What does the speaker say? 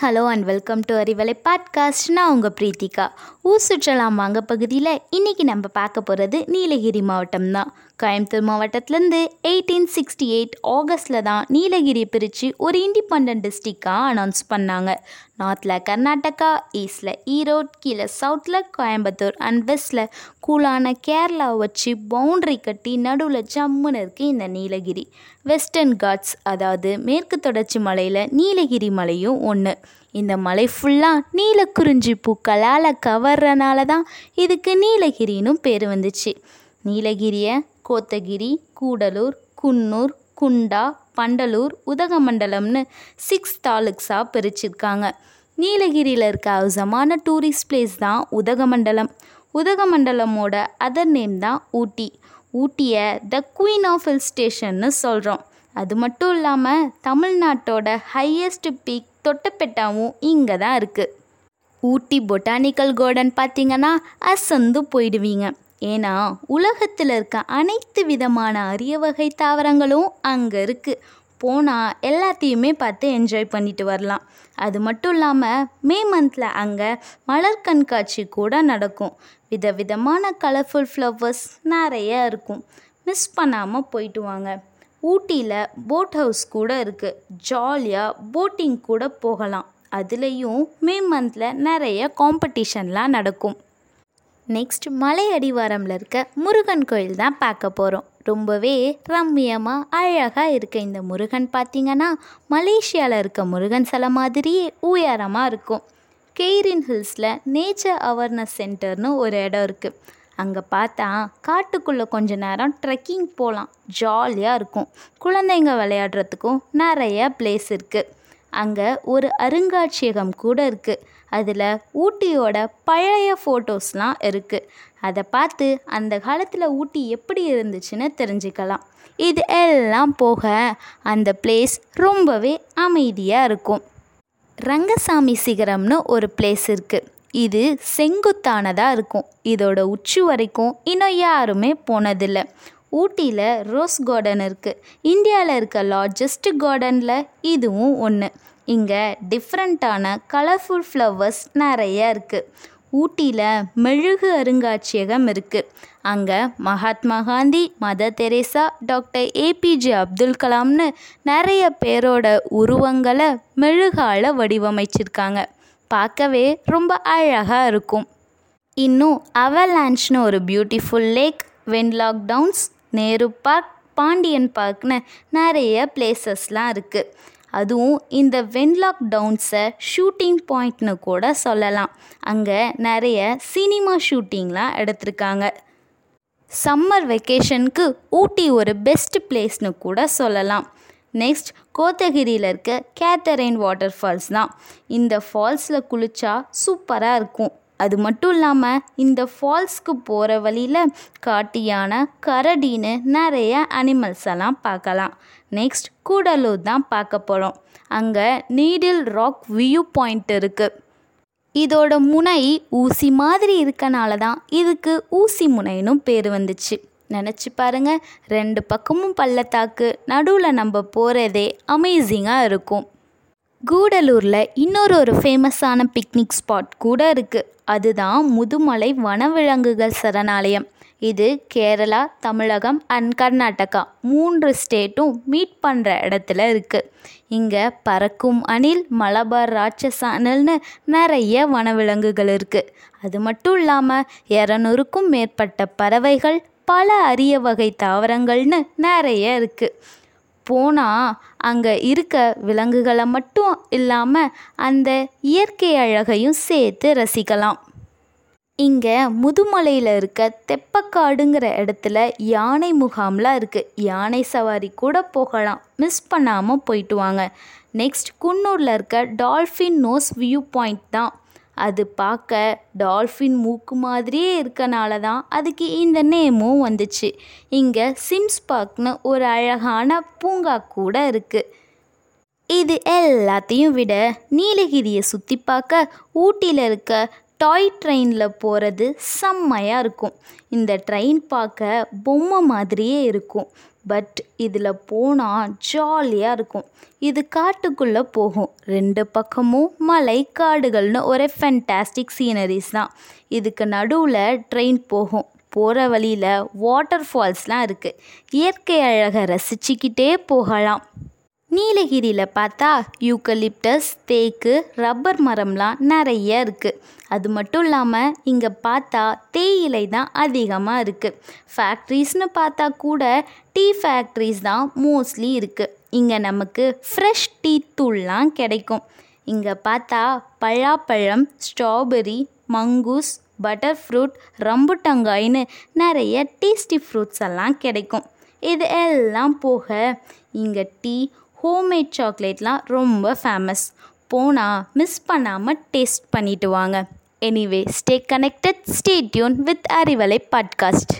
hi hello and welcome to Arivalai podcast. நான் உங்கள் பிரீத்திகா. ஊர் சுற்றலாம் வாங்க பகுதியில் இன்றைக்கி நம்ம பார்க்க போகிறது நீலகிரி மாவட்டம் தான். கோயம்புத்தூர் மாவட்டத்துலேருந்து எயிட்டீன் சிக்ஸ்டி எயிட் ஆகஸ்டில் தான் நீலகிரியை பிரித்து ஒரு இண்டிபெண்ட் டிஸ்ட்ரிக்டாக அனௌன்ஸ் பண்ணாங்க. நார்த்தில் கர்நாடகா ஈஸ்டில் ஈரோட் கீழே சவுத்தில் கோயம்புத்தூர் அண்ட் வெஸ்ட்டில் கூலான கேரளா வச்சு பவுண்ட்ரி கட்டி நடுவில் ஜம்முன்னு இருக்குது இந்த நீலகிரி. வெஸ்டர்ன் காட்ஸ் அதாவது மேற்கு தொடர்ச்சி மலையில் நீலகிரி மலையும் ஒன்று இந்த மலை ஃபுல்லாக நீலக்குறிஞ்சி பூக்களால் கவர்றனால தான் இதுக்கு நீலகிரினும் பேர் வந்துச்சு. நீலகிரியை கோத்தகிரி கூடலூர் குன்னூர் குண்டா பண்டலூர் உதகமண்டலம்னு சிக்ஸ் தாலுக்ஸாக பிரிச்சிருக்காங்க. நீலகிரியில் இருக்க அவசமான டூரிஸ்ட் பிளேஸ் தான் உதகமண்டலம். உதகமண்டலமோட அதர் நேம் தான் ஊட்டி. ஊட்டியை த குயின் ஆஃப் ஹில் ஸ்டேஷன்னு சொல்கிறோம் அது மட்டும் இல்லாமல் தமிழ்நாட்டோட ஹையஸ்ட் பீக் தொட்டப்பெட்டாவும் இங்கே தான் இருக்குது ஊட்டி பொட்டானிக்கல் கார்டன் பார்த்தீங்கன்னா அசந்து போயிடுவீங்க. ஏன்னா உலகத்தில் இருக்க அனைத்து விதமான அரிய வகை தாவரங்களும் அங்கே இருக்குது போனால் எல்லாத்தையுமே பார்த்து என்ஜாய் பண்ணிட்டு வரலாம். அது மட்டும் இல்லாமல் மே மந்தில் அங்கே மலர் கண்காட்சி கூட நடக்கும். விதவிதமான கலர்ஃபுல் ஃப்ளவர்ஸ் நிறைய இருக்கும். மிஸ் பண்ணாமல் போயிட்டு வாங்க. ஊட்டியில் போட் ஹவுஸ் கூட இருக்குது ஜாலியாக போட்டிங் கூட போகலாம். அதுலேயும் மே மந்தில் நிறைய காம்படிஷன்லாம் நடக்கும். நெக்ஸ்ட் மலை அடிவாரமில் இருக்க முருகன் கோயில் தான் பார்க்க போகிறோம் ரொம்பவே ரம்மியமாக அழகாக இருக்க இந்த முருகன் பார்த்திங்கன்னா மலேசியாவில் இருக்க முருகன் சிலை மாதிரியே உயரமாக இருக்கும். கெய்ரின் ஹில்ஸில் நேச்சர் அவேர்னஸ் சென்டர்னு ஒரு இடம் இருக்குது அங்கே பார்த்தா காட்டுக்குள்ளே கொஞ்ச நேரம் ட்ரெக்கிங் போகலாம் ஜாலியாக இருக்கும். குழந்தைங்க விளையாடுறதுக்கும் நிறைய பிளேஸ் இருக்குது அங்கே ஒரு அருங்காட்சியகம் கூட இருக்குது அதில் ஊட்டியோட பழைய ஃபோட்டோஸ்லாம் இருக்குது அதை பார்த்து அந்த காலத்தில் ஊட்டி எப்படி இருந்துச்சுன்னு தெரிஞ்சுக்கலாம். இது எல்லாம் போக அந்த பிளேஸ் ரொம்பவே அமைதியாக இருக்கும். ரங்கசாமி சிகரம்னு ஒரு பிளேஸ் இருக்குது இது செங்குத்தானதாக இருக்கும். இதோட உச்சி வரைக்கும் இன்னும் யாருமே போனதில்லை. ஊட்டியில் ரோஸ் கார்டன் இருக்குது இந்தியாவில் இருக்க லார்ஜஸ்ட் கார்டனில் இதுவும் ஒன்று இங்கே டிஃப்ரெண்ட்டான கலர்ஃபுல் ஃப்ளவர்ஸ் நிறைய இருக்குது ஊட்டியில் மெழுகு அருங்காட்சியகம் இருக்குது அங்கே Mahatma Gandhi Mother Teresa doctor A P J Abdul கலாம்னு நிறைய பேரோட உருவங்களை மெழுகால வடிவமைச்சிருக்காங்க. பார்க்கவே ரொம்ப அழகாக இருக்கும். இன்னும் அவலான்ச்னு ஒரு beautiful lake Wenlock Downs Nehru park Pandian பார்க்னு நிறைய பிளேசஸ்லாம் இருக்குது அதுவும் இந்த வென்லாக் டவுன்ஸை ஷூட்டிங் பாயிண்ட்னு கூட சொல்லலாம். அங்கே நிறைய சினிமா ஷூட்டிங்லாம் எடுத்திருக்காங்க. சம்மர் வெக்கேஷனுக்கு ஊட்டி ஒரு பெஸ்ட் பிளேஸ்னு கூட சொல்லலாம். நெக்ஸ்ட் கோத்தகிரியில் இருக்க கேத்தரைன் வாட்டர் ஃபால்ஸ் தான். இந்த ஃபால்ஸில் குளித்தா சூப்பராக இருக்கும். அது மட்டும் இல்லாமல் இந்த ஃபால்ஸ்க்கு போகிற வழியில் காட்டு யானை கரடின்னு நிறைய அனிமல்ஸ் எல்லாம் பார்க்கலாம். நெக்ஸ்ட் கூடலூர் தான் பார்க்க போகிறோம் அங்கே நீடில் ராக் வியூ பாயிண்ட் இருக்குது இதோட முனை ஊசி மாதிரி இருக்கனால தான் இதுக்கு ஊசி முனைனும் பேர் வந்துச்சு. நினச்சி பாருங்க. ரெண்டு பக்கமும் பள்ளத்தாக்கு. நடுவில் நம்ம போகிறதே அமேசிங்காக இருக்கும். கூடலூரில் இன்னொரு ஒரு ஃபேமஸான பிக்னிக் ஸ்பாட் கூட இருக்குது அதுதான் முதுமலை வனவிலங்குகள் சரணாலயம். இது கேரளா தமிழகம் அண்ட் கர்நாடகா மூன்று ஸ்டேட்டும் மீட் பண்ணுற இடத்துல இருக்குது இங்கே பறக்கும் அணில் மலபார் ராட்சச அணில்னு நிறைய வனவிலங்குகள் இருக்குது அது மட்டும் இல்லாமல் இரநூறுக்கும் மேற்பட்ட பறவைகள் பல அரிய வகை தாவரங்கள்னு நிறைய இருக்குது போனால் அங்கே இருக்க விலங்குகளை மட்டும் இல்லாமல் அந்த இயற்கை அழகையும் சேர்த்து ரசிக்கலாம். இங்கே முதுமலையில் இருக்க தெப்பக்காடுங்கிற இடத்துல யானை முகாம்லாம் இருக்குது யானை சவாரி கூட போகலாம். மிஸ் பண்ணாமல் போயிட்டு வாங்க. நெக்ஸ்ட் குன்னூரில் இருக்க டால்ஃபின் நோஸ் வியூ பாயிண்ட் தான். அது பார்க்க டால்ஃபின் மூக்கு மாதிரியே இருக்கனால தான் அதுக்கு இந்த நேமும் வந்துச்சு. இங்கே சிம்ஸ் பார்க்னு ஒரு அழகான பூங்கா கூட இருக்குது இது எல்லாத்தையும் விட நீலகிரியை சுற்றி பார்க்க ஊட்டியில் இருக்க டாய் ட்ரெயினில் போகிறது செம்மையாக இருக்கும். இந்த ட்ரெயின் பார்க்க பொம்மை மாதிரியே இருக்கும். பட் இதில் போனால் ஜாலியாக இருக்கும். இது காட்டுக்குள்ளே போகும். ரெண்டு பக்கமும் மலை காடுகள்னு ஒரே ஃபென்டாஸ்டிக் சீனரிஸ் தான். இதுக்கு நடுவில் ட்ரெயின் போகும். போகிற வழியில் வாட்டர் ஃபால்ஸ்லாம் இருக்குது இயற்கை அழகை ரசிச்சுக்கிட்டே போகலாம். நீலகிரியில் பார்த்தா யூக்கலிப்டஸ் தேக்கு ரப்பர் மரம்லாம் நிறைய இருக்குது அது மட்டும் இல்லாமல் இங்கே பார்த்தா தேயிலை தான் அதிகமாக இருக்குது ஃபேக்ட்ரிஸ்னு பார்த்தா கூட டீ ஃபேக்ட்ரிஸ் தான் மோஸ்ட்லி இருக்குது இங்கே நமக்கு ஃப்ரெஷ் டீ தூள்லாம் கிடைக்கும். இங்கே பார்த்தா பழாப்பழம் ஸ்ட்ராபெரி மங்கூஸ் பட்டர் ஃப்ரூட் ரம்புட்டங்காய்னு நிறைய டேஸ்டி ஃப்ரூட்ஸ் எல்லாம் கிடைக்கும். இது எல்லாம் போக இங்கே டீ ஹோம்மேட் சாக்லேட்லாம் ரொம்ப ஃபேமஸ் போனால் மிஸ் பண்ணாமல் டேஸ்ட் பண்ணிட்டு வாங்க. Anyway stay connected stay tuned with Arivalai podcast